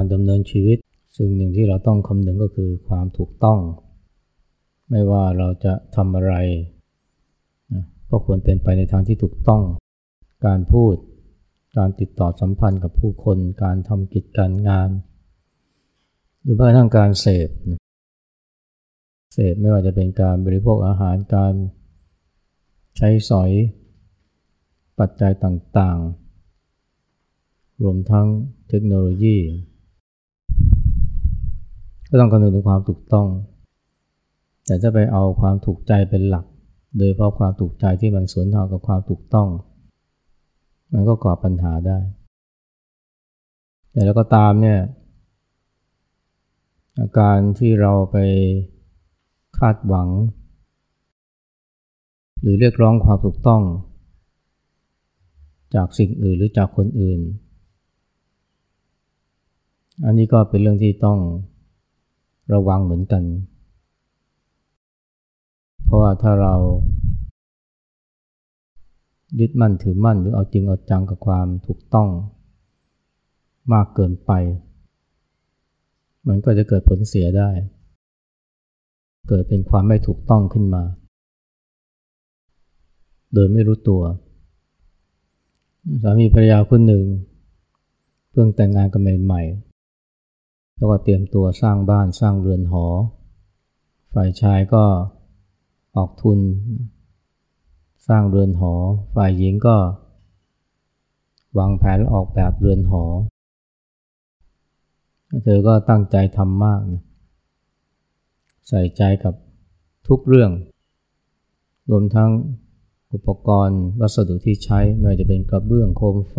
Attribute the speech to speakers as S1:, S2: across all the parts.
S1: การดำเนินชีวิตสิ่งหนึ่งที่เราต้องคำนึงก็คือความถูกต้อง ไม่ว่าเราจะทำอะไรก็ควรเป็นไปในทางที่ถูกต้อง การพูด การติดต่อสัมพันธ์กับผู้คน การทำกิจการงาน หรือแม้กระทั่งการเสพเสพไม่ว่าจะเป็นการบริโภคอาหารการใช้สอยปัจจัยต่างๆ รวมทั้งเทคโนโลยี ก็ต้องคำนึงถึงความถูกต้อง แต่จะไปเอาความถูกใจเป็นหลัก โดยเพราะความถูกใจที่มันสวนทางกับความถูกต้อง มันก็ก่อปัญหาได้ แต่แล้วก็ตามเนี่ย อาการที่เราไปคาดหวัง หรือเรียกร้องความถูกต้อง จากสิ่งอื่นหรือจากคนอื่น อันนี้ก็เป็นเรื่องที่ต้อง ระวังเหมือนกัน เพราะว่าถ้าเรา ยึดมั่นถือมั่นหรือเอาจริงเอาจังกับความถูกต้อง มากเกินไป มันก็จะเกิดผลเสียได้ เกิดเป็นความไม่ถูกต้องขึ้นมา โดยไม่รู้ตัว สามีภรรยาคนหนึ่ง เพิ่งแต่งงานกันใหม่ๆ แล้วก็เตรียมตัวสร้างบ้านสร้างเรือนหอ ฝ่ายชายก็ออกทุน สร้างเรือนหอ ฝ่ายหญิงก็ วางแผนออกแบบเรือนหอ เธอก็ตั้งใจทำมากนะใส่ใจกับทุกเรื่อง รวมทั้งอุปกรณ์วัสดุที่ใช้ไม่ว่าจะเป็นกระเบื้องโคมไฟ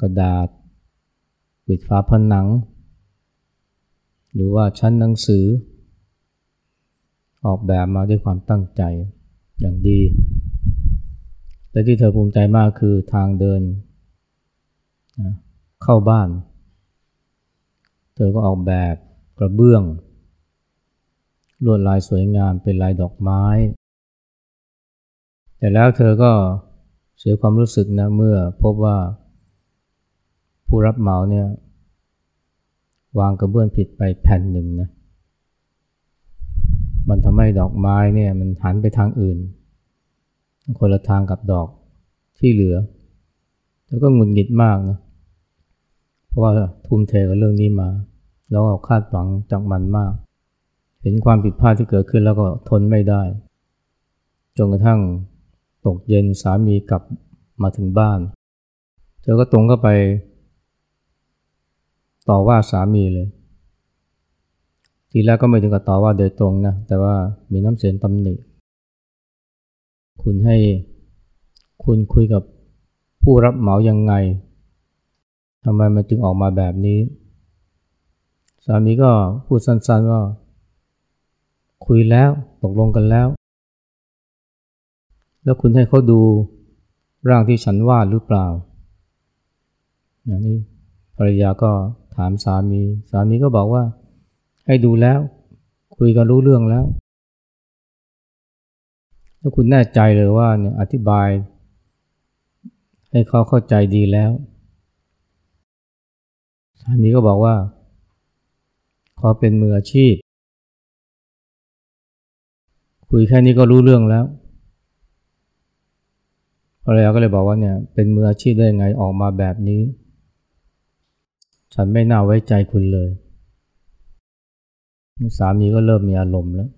S1: กระดาษ ปิดฝาผนัง หรือว่าชั้นหนังสือ ออกแบบมาด้วยความตั้งใจอย่างดีแต่ที่เธอภูมิใจมากคือทางเดิน เข้าบ้าน เธอก็ออกแบบกระเบื้อง ลวดลายสวยงามเป็นลายดอกไม้ แต่แล้วเธอก็เสียความรู้สึกนะเมื่อพบว่า ผู้รับเหมาเนี่ยวางกระเบื้องผิดไปแผ่นหนึ่งนะ มันทำให้ดอกไม้เนี่ยมันหันไปทางอื่น คนละทางกับดอกที่เหลือ แล้วก็หงุดหงิดมากนะ เพราะว่าทุ่มเทกับเรื่องนี้มา แล้วก็คาดหวังจากมันมาก เห็นความผิดพลาดที่เกิดขึ้นแล้วก็ทนไม่ได้ จนกระทั่งตกเย็นสามีกลับมาถึงบ้าน เธอก็ตรงเข้าไป ต่อว่าสามีเลย ทีแรกก็ไม่ถึงกับต่อว่าโดยตรงนะ แต่ว่ามีน้ำเสียงตำหนิ คุณให้คุณคุยกับผู้รับเหมายังไงทำไมมันจึงออกมาแบบนี้ สามีก็พูดสั้นๆว่า คุยแล้วตกลงกันแล้ว แล้วคุณให้เขาดูร่างที่ฉันวาดหรือเปล่านี้ภรรยาก็ามสามี สามีก็บอกว่า ให้ดูแล้ว คุยกันรู้เรื่องแล้ว ถ้าคุณแน่ใจเลยว่าเนี่ยอธิบาย ให้เขาเข้าใจดีแล้ว สามีก็บอกว่า ขอเป็นมืออาชีพ คุยแค่นี้ก็รู้เรื่องแล้วภรรยาก็เลยบอกว่าเนี่ยเป็นมืออาชีพได้ยังไงออกมาแบบนี้ ฉันไม่น่าไว้ใจคุณเลย สามีก็เริ่มมีอารมณ์แล้ว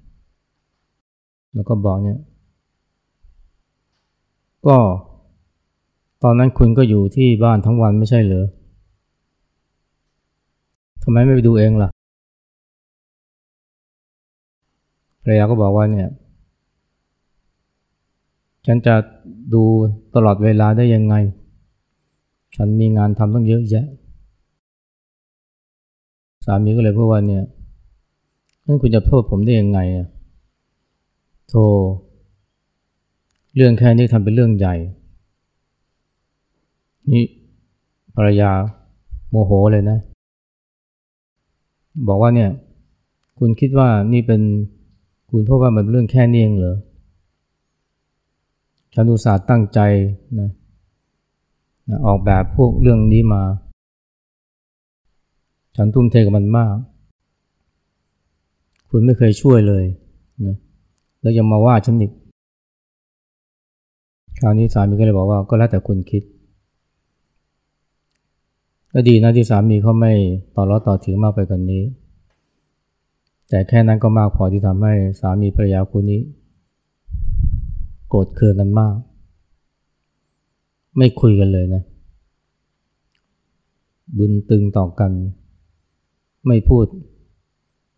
S1: แล้วก็บอกเนี่ย ก็ ตอนนั้นคุณก็อยู่ที่บ้านทั้งวันไม่ใช่เหรอทำไมไม่ไปดูเองล่ะภรรยาก็บอกว่าเนี่ย ฉันจะดูตลอดเวลาได้ยังไง ฉันมีงานทำต้องเยอะแยะ สามีก็เลยพูดว่าเนี่ยนั่นคุณจะโทษผมได้ยังไงอะโธ่เรื่องแค่นี้ทำเป็นเรื่องใหญ่ นี่ภรรยาโมโหเลยนะ บอกว่าเนี่ย คุณคิดว่านี่เป็นคุณโทษว่ามันเรื่องแค่นี้เองเหรอฉันอุตส่าห์ตั้งใจนะนะออกแบบพวกเรื่องนี้มา ฉันทุ่มเทกับมันมาก คุณไม่เคยช่วยเลยนะแล้วยังมาว่าฉันอีกคราวนี้สามีก็เลยบอกว่าก็แล้วแต่คุณคิดก็ดีนะที่สามีเขาไม่ต่อร้อต่อถือมากไปกว่านนี้ แต่แค่นั้นก็มากพอที่ทำให้สามีภรรยาคู่นี้ โกรธเคืองกันมาก ไม่คุยกันเลยนะ บึนตึงต่อกัน ไม่พูด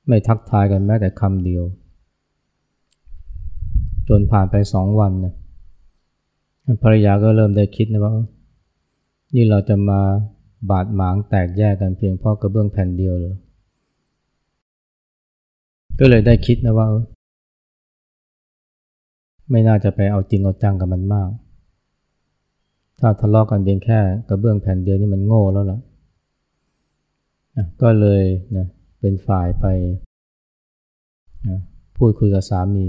S1: ไม่ทักทายกันแม้แต่คำเดียว จนผ่านไปสองวันนะภรรยาก็เริ่มได้คิดนะว่า นี่เราจะมาบาดหมางแตกแยกกันเพียงเพราะกระเบื้องแผ่นเดียวเลยก็เลยได้คิดนะว่า ไม่น่าจะไปเอาจริงเอาจังกับมันมาก ถ้าทะเลาะกกันเพียงแค่กระเบื้องแผ่นเดียวนี่มันโง่แล้วล่ะ ก็เลยนะเป็นฝ่ายไปนะพูดคุยกับสามี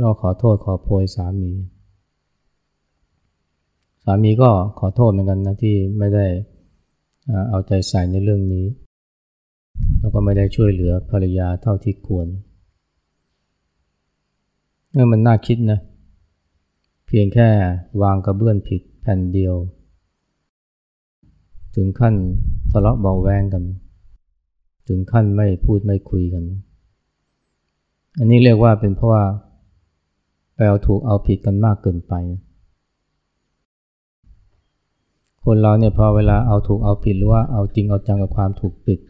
S1: ก็ขอโทษขอโพยสามี สามีก็ขอโทษเหมือนกันนะที่ไม่ได้เอาใจใส่ในเรื่องนี้ แล้วก็ไม่ได้ช่วยเหลือภรรยาเท่าที่ควรเมื่อมันน่าคิดนะ เพียงแค่วางกระเบื้องผิดแผ่นเดียว ถึงขั้นทะเลาะเบาแวงกัน ถึงขั้นไม่พูดไม่คุยกัน อันนี้เรียกว่าเป็นเพราะว่าไปเอาถูกเอาผิดกันมากเกินไป คนเราเนี่ยพอเวลาเอาถูกเอาผิดหรือว่าเอาจริงเอาจังกับความถูกปิด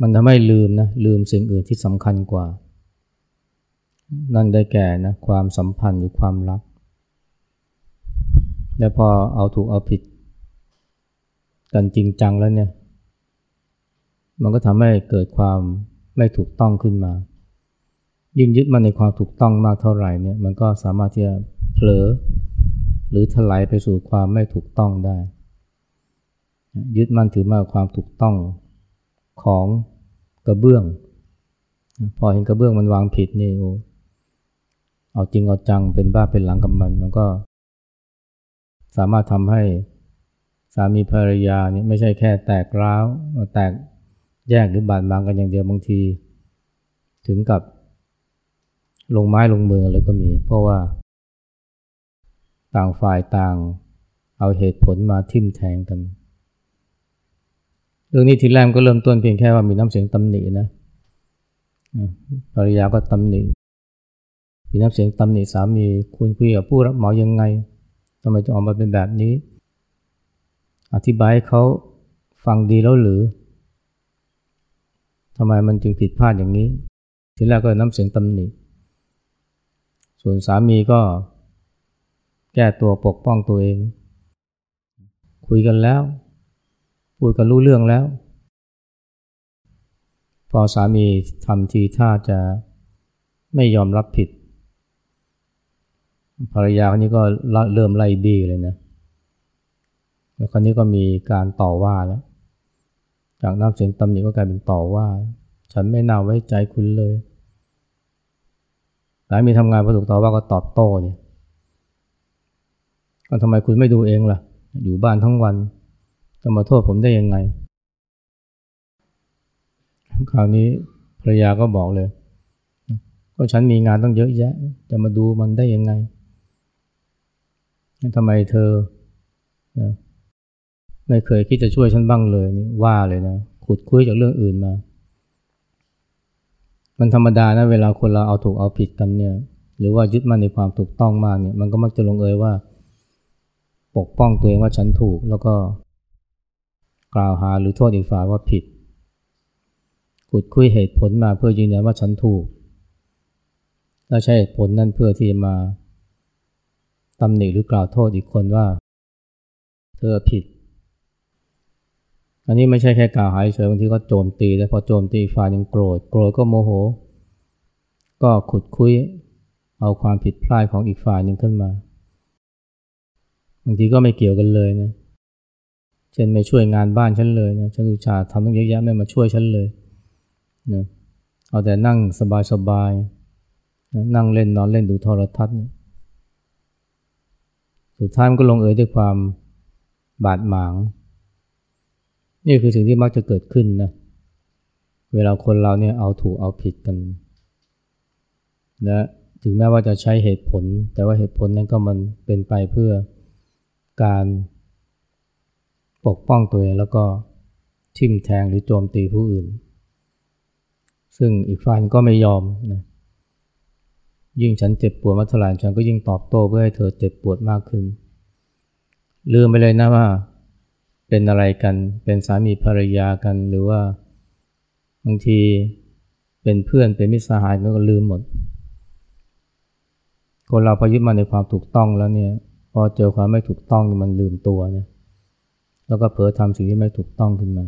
S1: มันทำให้ลืมนะลืมสิ่งอื่นที่สำคัญกว่า นั่นได้แก่นะความสัมพันธ์หรือความรัก และพอเอาถูกเอาผิด กันจริงจังแล้วเนี่ย มันก็ทำให้เกิดความไม่ถูกต้องขึ้นมา ยิ่งยึดมันในความถูกต้องมากเท่าไหร่เนี่ย มันก็สามารถที่จะเผลอ หรือถลายไปสู่ความไม่ถูกต้องได้ ยึดมั่นถือมากความถูกต้องของกระเบื้อง พอเห็นกระเบื้องมันวางผิดนี่โอ้เอาจริงเอาจังเป็นบ้าเป็นหลังกับมัน มันก็สามารถทำให้ามีภรรยาเนี่ยไม่ใช่แค่แตกร้าวแตกแยกหรือบาดหมางกันอย่างเดียวบางที ถึงกับลงไม้ลงมือเลยก็มี เพราะว่า ต่างฝ่ายต่าง เอาเหตุผลมาทิ่มแทงกัน เรื่องนี้ทีแรกก็เริ่มต้นเพียงแค่ว่ามีน้ำเสียงตำหนินะภรรยาก็ตำหนิ มีน้ำเสียงตำหนิสามีคุณคุยกับผู้รับเหมายังไงทำไมจะออกมาเป็นแบบนี้ อธิบายเขาฟังดีแล้วหรือทำไมมันจึงผิดพลาดอย่างนี้ ทีแรกก็น้ำเสียงตำหนิ ส่วนสามีก็แก้ตัวปกป้องตัวเอง คุยกันแล้ว พูดกันรู้เรื่องแล้ว พอสามีทำทีท่าจะไม่ยอมรับผิด ภรรยาคนนี้ก็เริ่มไล่บี้เลยนะ แล้วคราวนี้ก็มีการต่อว่าแล้ว จากน้ำเสียงตำหนิก็กลายเป็นต่อว่า ฉันไม่น่าไว้ใจคุณเลย หลายมีทำงานพอถูกต่อว่าก็ตอบโต้เนี่ยก็ทำไมคุณไม่ดูเองล่ะ อยู่บ้านทั้งวัน จะมาโทษผมได้ยังไง คราวนี้ภรรยาก็บอกเลย ก็ฉันมีงานต้องเยอะแยะ จะมาดูมันได้ยังไงทำไมเธอ ไม่เคยคิดจะช่วยฉันบ้างเลยนี่ว่าเลยนะขุดคุยจากเรื่องอื่นมา มันธรรมดานะเวลาคนเราเอาถูกเอาผิดกันเนี่ย หรือว่ายึดมั่นในความถูกต้องมากเนี่ย มันก็มักจะลงเอยว่า ปกป้องตัวเองว่าฉันถูกแล้วก็ กล่าวหาหรือโทษอีกฝ่ายว่าผิดขุดคุยเหตุผลมาเพื่อยืนยันว่าฉันถูก แล้วใช้เหตุผลนั่นเพื่อที่จะมาตำหนิหรือกล่าวโทษอีกคนว่า เธอผิด อันนี้ไม่ใช่แค่กล่าวหายเฉยบางทีก็โจมตี แล้วพอโจมตีฝ่ายหนึ่งโกรธ โกรธก็โมโห ก็ขุดคุยเอาความผิดพลาดของอีกฝ่ายหนึ่งขึ้นมา บางทีก็ไม่เกี่ยวกันเลยนะเช่นไม่ช่วยงานบ้านฉันเลยนะฉันอุตส่าห์ทำต้องเยอะแยะไม่มาช่วยฉันเลยนะเอาแต่นั่งสบายๆนั่งเล่นนอนเล่นดูโทรทัศน์สุดท้ายมันก็ลงเอยด้วยความบาดหมาง นี่คือสิ่งที่มักจะเกิดขึ้นนะ เวลาคนเราเนี่ยเอาถูกเอาผิดกันนะถึงแม้ว่าจะใช้เหตุผล แต่ว่าเหตุผลนั้นก็มันเป็นไปเพื่อการปกป้องตัวเองแล้วก็ทิ่มแทงหรือโจมตีผู้อื่น ซึ่งอีกฝ่ายก็ไม่ยอมนะยิ่งฉันเจ็บปวดมาเท่าไหร่ฉันก็ยิ่งตอบโต้เพื่อให้เธอเจ็บปวดมากขึ้น ลืมไปเลยนะว่า เป็นอะไรกัน เป็นสามีภรรยากัน หรือว่าบางทีเป็นเพื่อนเป็นมิตรสหายมันก็ลืมหมด คนเราพอยึดมาในความถูกต้องแล้วเนี่ย พอเจอความไม่ถูกต้องมันลืมตัวเนี่ยแล้วก็เผลอทำสิ่งที่ไม่ถูกต้องขึ้นมา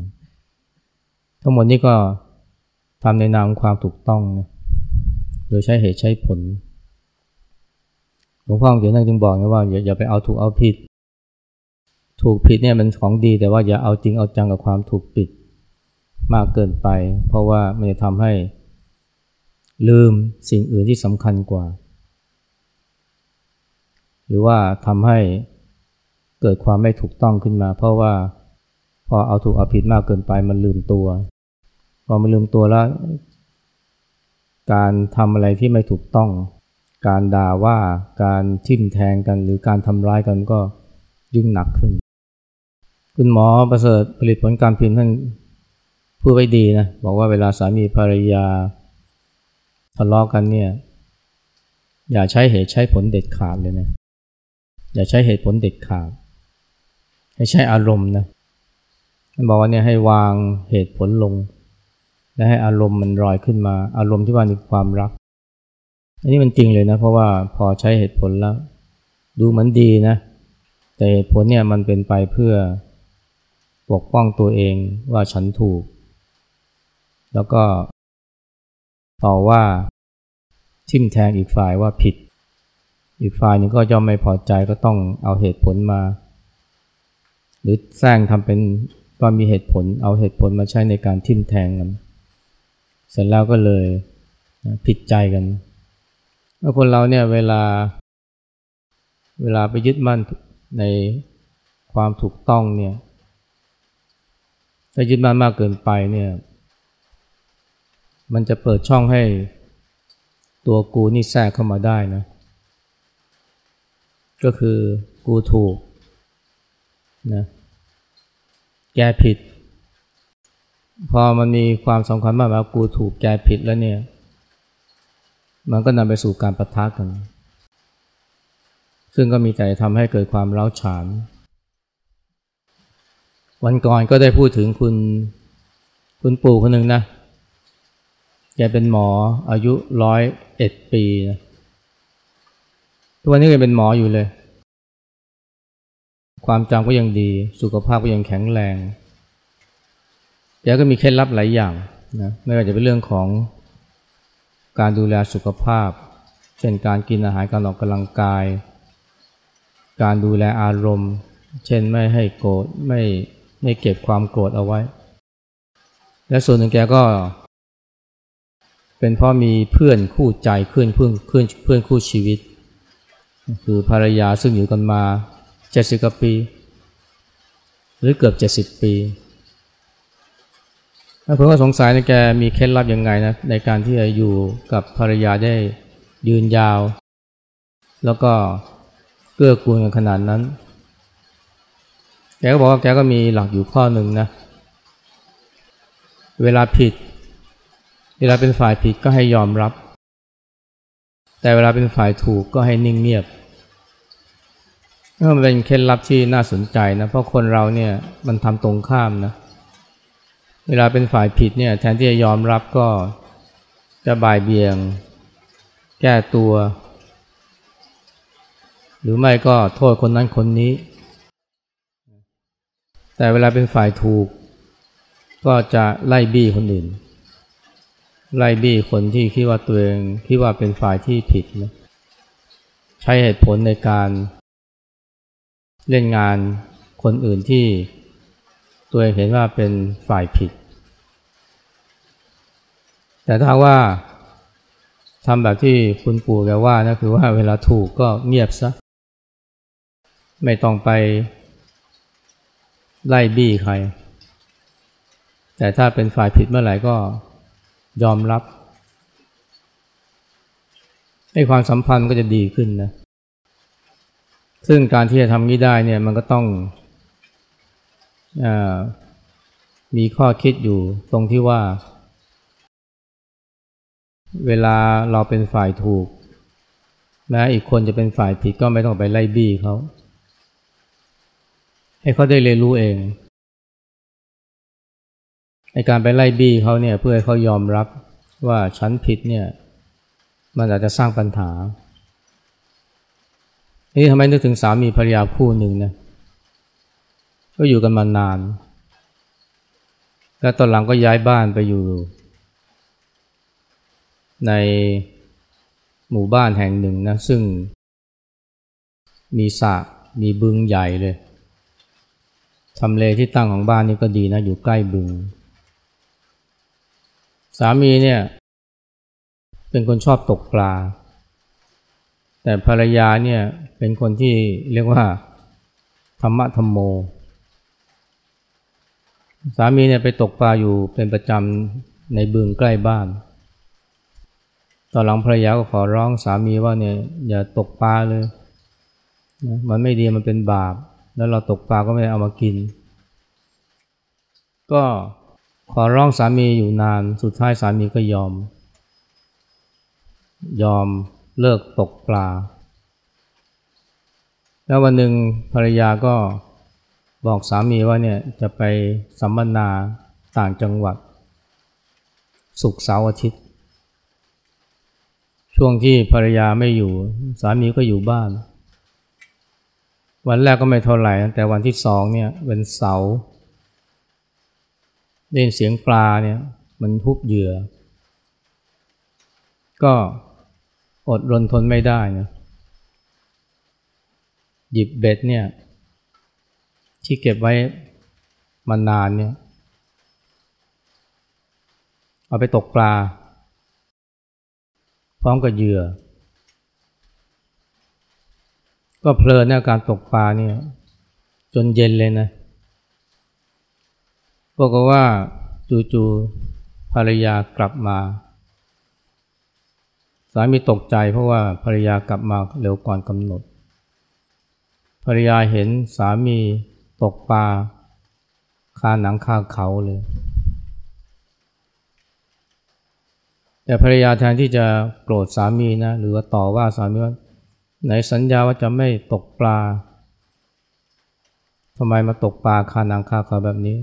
S1: ทั้งหมดนี้ก็ทำในนามความถูกต้องนะโดยใช้เหตุใช้ผลหลวงพ่อเดี๋ยวนั่งจึงบอกนะว่าอย่าอย่าไปเอาถูกเอาผิด ถูกผิดเนี่ยมันของดีแต่ว่าอย่าเอาจริงเอาจังกับความถูกผิดมากเกินไป เพราะว่ามันจะทำให้ลืมสิ่งอื่นที่สำคัญกว่า หรือว่าทำให้เกิดความไม่ถูกต้องขึ้นมา เพราะว่าพอเอาถูกเอาผิดมากเกินไปมันลืมตัว พอมันลืมตัวแล้ว การทำอะไรที่ไม่ถูกต้อง การด่าว่าการทิ่มแทงกันหรือการทำร้ายกันก็ยิ่งหนักขึ้น คุณหมอประเสริฐผลิตผลการพิมพ์ท่านพูดไว้ดีนะ บอกว่าเวลาสามีภรรยาทะเลาะกันเนี่ย อย่าใช้เหตุใช้ผลเด็ดขาดเลยนะอย่าใช้เหตุผลเด็ดขาด ให้ใช้อารมณ์นะท่านบอกว่าเนี่ยให้วางเหตุผลลง และให้อารมณ์มันลอยขึ้นมา อารมณ์ที่ว่ามีความรัก อันนี้มันจริงเลยนะ เพราะว่าพอใช้เหตุผลแล้ว ดูเหมือนดีนะ แต่เหตุผลเนี่ยมันเป็นไปเพื่อ ปกป้องตัวเองว่าฉันถูก แล้วก็ต่อว่าทิมแทงอีกฝ่ายว่าผิด อีกฝ่ายนึงก็ย่อมไม่พอใจก็ต้องเอาเหตุผลมา หรือแซงทำเป็นว่ามีเหตุผลเอาเหตุผลมาใช้ในการทิมแทงกัน เสร็จแล้วก็เลยผิดใจกันแล้วคนเราเนี่ยเวลา เวลาไปยึดมั่นในความถูกต้องเนี่ย ถ้ายึดมั่นมากเกินไปเนี่ย มันจะเปิดช่องให้ตัวกูนี่แทรกเข้ามาได้นะ ก็คือกูถูกนะแกผิด พอมันมีความสำคัญมากว่ากูถูกแกผิดแล้วเนี่ย มันก็นำไปสู่การประทะกัน ซึ่งก็มีแต่ทำให้เกิดความร้าฉาน วันก่อนก็ได้พูดถึงคุณ คุณปู่คนหนึ่งนะแกเป็นหมออายุร้อยเอ็ดปีนะทุกวันนี้ก็เป็นหมออยู่เลย ความจำก็ยังดี สุขภาพก็ยังแข็งแรงแกก็มีเคล็ดลับหลายอย่างนะไม่ว่าจะเป็นเรื่องของการดูแลสุขภาพ เช่นการกินอาหารการออกกำลังกาย การดูแลอารมณ์ เช่นไม่ให้โกรธไม่ ไม่เก็บความโกรธเอาไว้ และส่วนหนึ่งแกก็ เป็นเพราะมีเพื่อนคู่ใจเพื่อนเพื่อนเพื่อนเพื่อนคู่ชีวิต คือภรรยาซึ่งอยู่กันมาเจ็ดสิบกว่าปี หรือเกือบเจ็ดสิบปีแล้วผมก็สงสัยนะแกมีเคล็ดลับยังไงนะในการที่จะอยู่กับภรรยาได้ยืนยาว แล้วก็เกื้อกูลกันขนาดนั้น แกก็บอกว่าแกก็มีหลักอยู่ข้อหนึ่งนะ เวลาผิด เวลาเป็นฝ่ายผิดก็ให้ยอมรับ แต่เวลาเป็นฝ่ายถูกก็ให้นิ่งเงียบมันเป็นเคล็ดลับที่น่าสนใจนะ เพราะคนเราเนี่ยมันทำตรงข้ามนะ เวลาเป็นฝ่ายผิดเนี่ยแทนที่จะยอมรับก็จะบ่ายเบียง แก้ตัว หรือไม่ก็โทษคนนั้นคนนี้ แต่เวลาเป็นฝ่ายถูก ก็จะไล่บี้คนอื่น ไล่บี้คนที่คิดว่าตัวเองคิดว่าเป็นฝ่ายที่ผิดนะใช้เหตุผลในการ เล่นงานคนอื่นที่ตัวเองเห็นว่าเป็นฝ่ายผิด แต่ถ้าว่าทำแบบที่คุณปู่แกว่านะคือว่าเวลาถูกก็เงียบซะ ไม่ต้องไป ไล่บี้ใคร แต่ถ้าเป็นฝ่ายผิดเมื่อไหร่ก็ยอมรับให้ความสัมพันธ์ก็จะดีขึ้นนะ ซึ่งการที่จะทำนี้ได้เนี่ยมันก็ต้องอมีข้อคิดอยู่ตรงที่ว่า เวลาเราเป็นฝ่ายถูกแม้อีกคนจะเป็นฝ่ายผิดก็ไม่ต้องไปไล่บี้เขา ให้เขาได้เรียนรู้เองในการไปไล่บี้เขาเนี่ยเพื่อให้เขายอมรับว่าฉันผิดเนี่ยมันอาจจะสร้างปัญหา นี่ทำไมนึกถึงสามีภรรยาคู่หนึ่งนะก็อยู่กันมานาน แล้วตอนหลังก็ย้ายบ้านไปอยู่ ในหมู่บ้านแห่งหนึ่งนะ ซึ่งมีสระมีบึงใหญ่เลย ทำเลที่ตั้งของบ้านนี่ก็ดีนะ อยู่ใกล้บึง สามีเนี่ย เป็นคนชอบตกปลา แต่ภรรยาเนี่ยเป็นคนที่เรียกว่า ธรรมะธรรมโม สามีเนี่ยไปตกปลาอยู่เป็นประจำในบึงใกล้บ้าน ตอนหลังภรรยาก็ขอร้องสามีว่าเนี่ยอย่าตกปลาเลย มันไม่ดีมันเป็นบาป แล้วเราตกปลาก็ไม่ไเอามากิน ก็ขอร้องสามีอยู่นาน สุดท้ายสามีก็ยอม ยอมเลิกตกปลา แล้ววันหนึ่งภรรยาก็บอกสามีว่าเนี่ยจะไปสัมมนาต่างจังหวัด สุกเสาร์อาทิตย์ ช่วงที่ภรรยาไม่อยู่ สามีก็อยู่บ้าน วันแรกก็ไม่เท่าไหร่ แต่วันที่สองเนี่ยเป็นเสาร์ได้ยินเสียงปลาเนี่ยมันทุบเหยื่อ ก็อดรนทนไม่ได้นะหยิบเบ็ดเนี่ยที่เก็บไว้มานานเนี่ยเอาไปตกปลา พร้อมกับเหยื่อ ก็เพลินในการตกปลาเนี่ยจนเย็นเลยนะบอกว่าจู่ๆภรรยากลับมาสามีตกใจเพราะว่าภรรยากลับมาเร็วก่อนกำหนด ภรรยาเห็นสามีตกปลาคาหนังคาเขาเลย แต่ภรรยาแทนที่จะโกรธสามีนะหรือว่าต่อว่าสามีว่า ไหนสัญญาว่าจะไม่ตกปลาทำไมมาตกปลาคานังคาเขาแบบนี้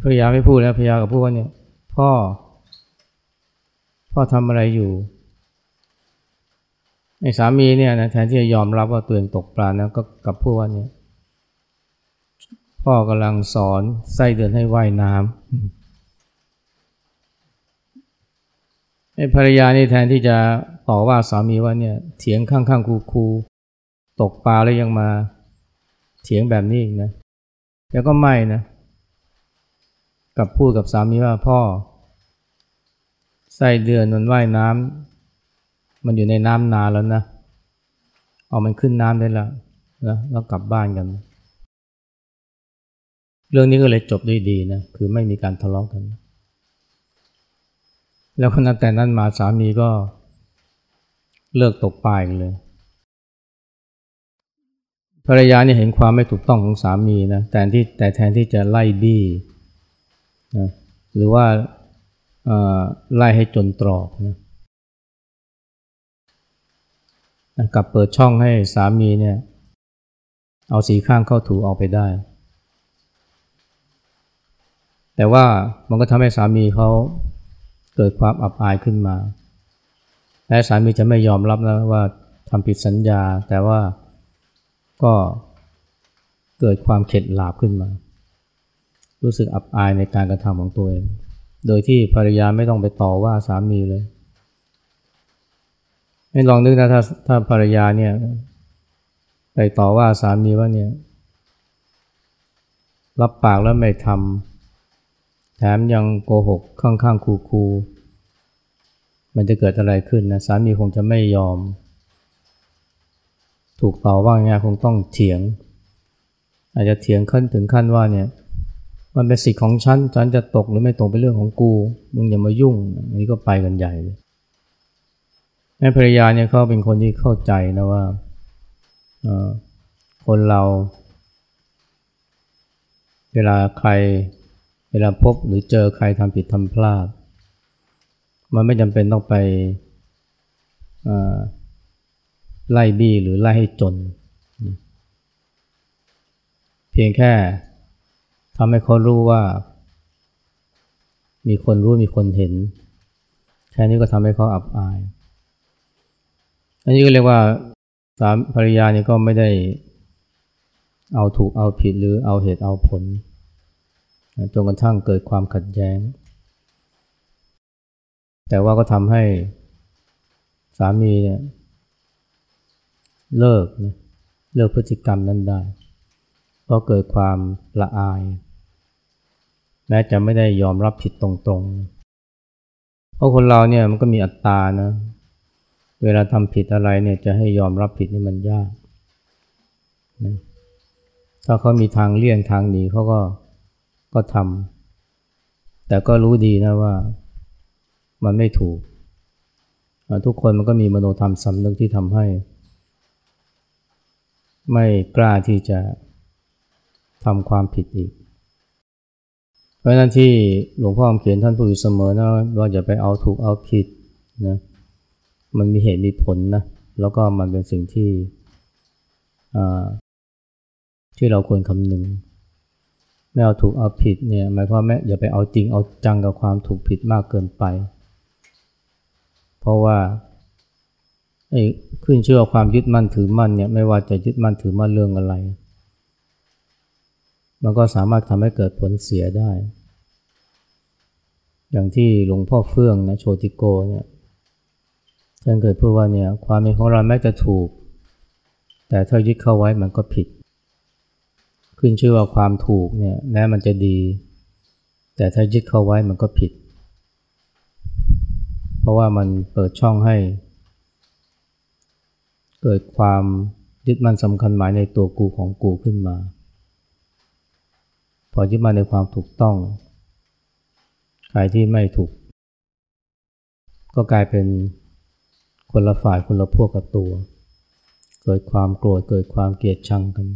S1: ภรรยาไม่พูดแล้วภรรยากับพูดว่าเนี่ย พ่อ พ่อทำอะไรอยู่ไอ้สามีเนี่ยนะแทนที่จะยอมรับว่าตัวเองตกปลานะก็กับพูดว่าเนี่ย พ่อกำลังสอนไส้เดือนให้ว่ายน้ำไอ้ภรรยานี่แทนที่จะ ต่อว่าสามีว่าเนี่ยเถียงข้างๆคูๆตกปลาแล้วยังมาเถียงแบบนี้อีกนะแล้วก็ไม่นะกับพูดกับสามีว่าพ่อไส้เดือนมันว่ายน้ำมันอยู่ในน้ำนานแล้วนะเอามันขึ้นน้ำได้แล้วนะแล้วกลับบ้านกัน เรื่องนี้ก็เลยจบได้ดีนะคือไม่มีการทะเลาะกกัน แล้วคนนั้นแต่นั้นมาสามีก็ เลิกตกปลายเลย ภรรยาเนี่ยเห็นความไม่ถูกต้องของสามีนะแต่ที่แต่แทนที่จะไล่บี้นะหรือว่าไล่ให้จนตรอกนะกลับเปิดช่องให้สามีเนี่ย เอาสีข้างเข้าถูออกไปได้ แต่ว่ามันก็ทำให้สามีเขาเกิดความอับอายขึ้นมา และสามีจะไม่ยอมรับนะว่าทำผิดสัญญา แต่ว่าก็เกิดความเข็ดหลาบขึ้นมา รู้สึกอับอายในการกระทำของตัวเอง โดยที่ภรรยาไม่ต้องไปต่อว่าสามีเลยไม่ลองนึกนะถ้าถ้าภรรยาเนี่ยไปต่อว่าสามีว่าเนี่ย รับปากแล้วไม่ทำแถมยังโกหกข้างๆคูๆ มันจะเกิดอะไรขึ้นนะสามีคงจะไม่ยอม ถูกต่อว่าไงคงต้องเถียง อาจจะเถียงขั้นถึงขั้นว่าเนี่ยมันเป็นสิทธิ์ของฉันฉันจะตกหรือไม่ตกเป็นเรื่องของกูมึงอย่ามายุ่งอันนี้ก็ไปกันใหญ่เลยแม่ภรรยาเนี่ยเขาเป็นคนที่เข้าใจนะว่าคนเรา เวลาใครเวลาพบหรือเจอใครทำผิดทำพลาด มันไม่จำเป็นต้องไปไล่บี้หรือไล่ให้จน เพียงแค่ทำให้เขารู้ว่า มีคนรู้มีคนเห็น แค่นี้ก็ทำให้เขาอับอาย อันนี้ก็เรียกว่าสามภรรยานี่ก็ไม่ได้เอาถูกเอาผิดหรือเอาเหตุเอาผลจนกระทั่งเกิดความขัดแย้ง แต่ว่าก็ทำให้สามีเนี่ยเลิกเลิกพฤติกรรมนั้นได้ เพราะเกิดความละอาย แม้จะไม่ได้ยอมรับผิดตรงๆ เพราะคนเราเนี่ยมันก็มีอัตตานะ เวลาทำผิดอะไรเนี่ยจะให้ยอมรับผิดนี่มันยากนะถ้าเขามีทางเลี่ยงทางหนีเขาก็ก็ทำแต่ก็รู้ดีนะว่า มันไม่ถูก ทุกคนมันก็มีมโนธรรมสำนึกที่ทำให้ ไม่กล้าที่จะทำความผิดอีก เพราะนั้นที่หลวงพ่อเขียนท่านพูดอยู่เสมอนะว่าอย่าไปเอาถูกเอาผิดนะมันมีเหตุมีผลนะแล้วก็มันเป็นสิ่งที่ที่เราควรคำนึงไม่เอาถูกเอาผิดเนี่ยหมายความว่าอย่าไปเอาจริงเอาจังกับความถูกผิดมากเกินไป เพราะว่าขึ้นเชื่อความยึดมั่นถือมั่นเนี่ยไม่ว่าจะยึดมั่นถือมั่นเรื่องอะไร มันก็สามารถทำให้เกิดผลเสียได้ อย่างที่หลวงพ่อเฟื่องนะโชติโกเนี่ยท่านเคยพูดว่าเนี่ยความเป็นของเราแม้จะถูก แต่ถ้ายึดเข้าไว้มันก็ผิด ขึ้นชื่อว่าความถูกเนี่ยแม้มันจะดี แต่ถ้ายึดเข้าไว้มันก็ผิด เพราะว่ามันเปิดช่องให้ เกิดความยึดมั่นสำคัญหมายในตัวกูของกูขึ้นมา พอยึดมั่นในความถูกต้องใครที่ไม่ถูก ก็กลายเป็นคนละฝ่ายคนละพวกกับตัว เกิดความโกรธเกิดความเกลียดชังกัน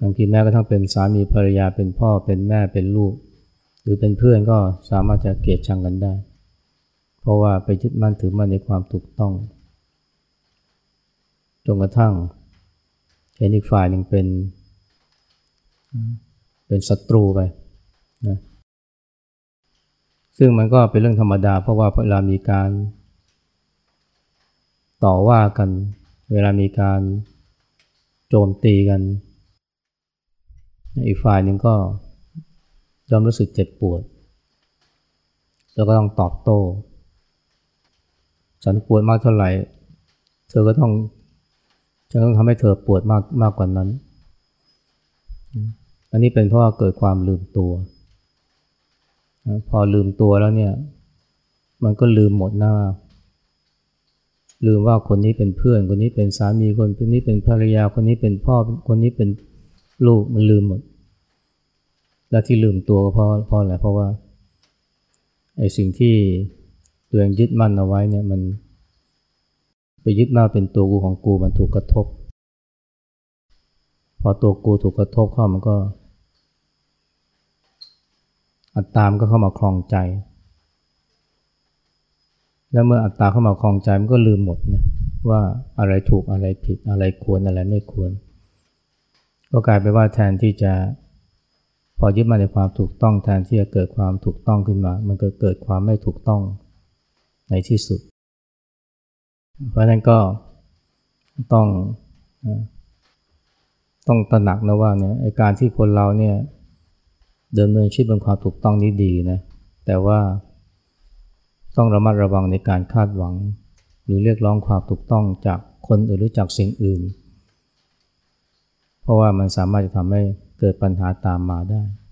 S1: บางทีแม้กระทั่งเป็นสามีภรรยาเป็นพ่อเป็นแม่เป็นลูก หรือเป็นเพื่อนก็สามารถจะเกลียดชังกันได้ เพราะว่าไปยึดมั่นถือมั่นในความถูกต้อง จนกระทั่งเห็นอีกฝ่ายหนึ่งเป็นเป็นศัตรูไปนะซึ่งมันก็เป็นเรื่องธรรมดา เพราะว่าเวลามีการต่อว่ากัน เวลามีการโจมตีกัน อีกฝ่ายหนึ่งก็ยอมรู้สึกเจ็บปวด แล้วก็ต้องตอบโต้ ฉันปวดมากเท่าไหร่ เธอก็ต้องจะต้องทำให้เธอปวดมากมากกว่านั้น อันนี้เป็นเพราะว่าเกิดความลืมตัว พอลืมตัวแล้วเนี่ย มันก็ลืมหมดหน้า ลืมว่าคนนี้เป็นเพื่อน คนนี้เป็นสามี คนนี้เป็นภรรยา คนนี้เป็นพ่อ คนนี้เป็นลูก มันลืมหมด และที่ลืมตัวก็เพราะเพราะอะไร เพราะว่าไอ้สิ่งที่ ตัวเองยึดมั่นเอาไว้เนี่ยมัน ไปยึดมาเป็นตัวกูของกูมันถูกกระทบ พอตัวกูถูกกระทบเข้ามันก็ อัตตามก็เข้ามาคลองใจ แล้วเมื่ออัตตาเข้ามาคลองใจมันก็ลืมหมดนะว่าอะไรถูกอะไรผิดอะไรควรอะไรไม่ควร ก็กลายไปว่าแทนที่จะพอยึดมาในความถูกต้องแทนที่จะเกิดความถูกต้องขึ้นมา มันก็เกิดความไม่ถูกต้อง ในที่สุด เพราะนั้นก็ต้องต้องตระหนักนะว่าเนี่ยการที่คนเราเนี่ยเดินเนินชีวิตบนความถูกต้องนี้ดีนะแต่ว่าต้องระมัดระวังในการคาดหวัง หรือเรียกร้องความถูกต้องจากคนอื่นหรือจากสิ่งอื่น เพราะว่ามันสามารถจะทำให้เกิดปัญหาตามมาได้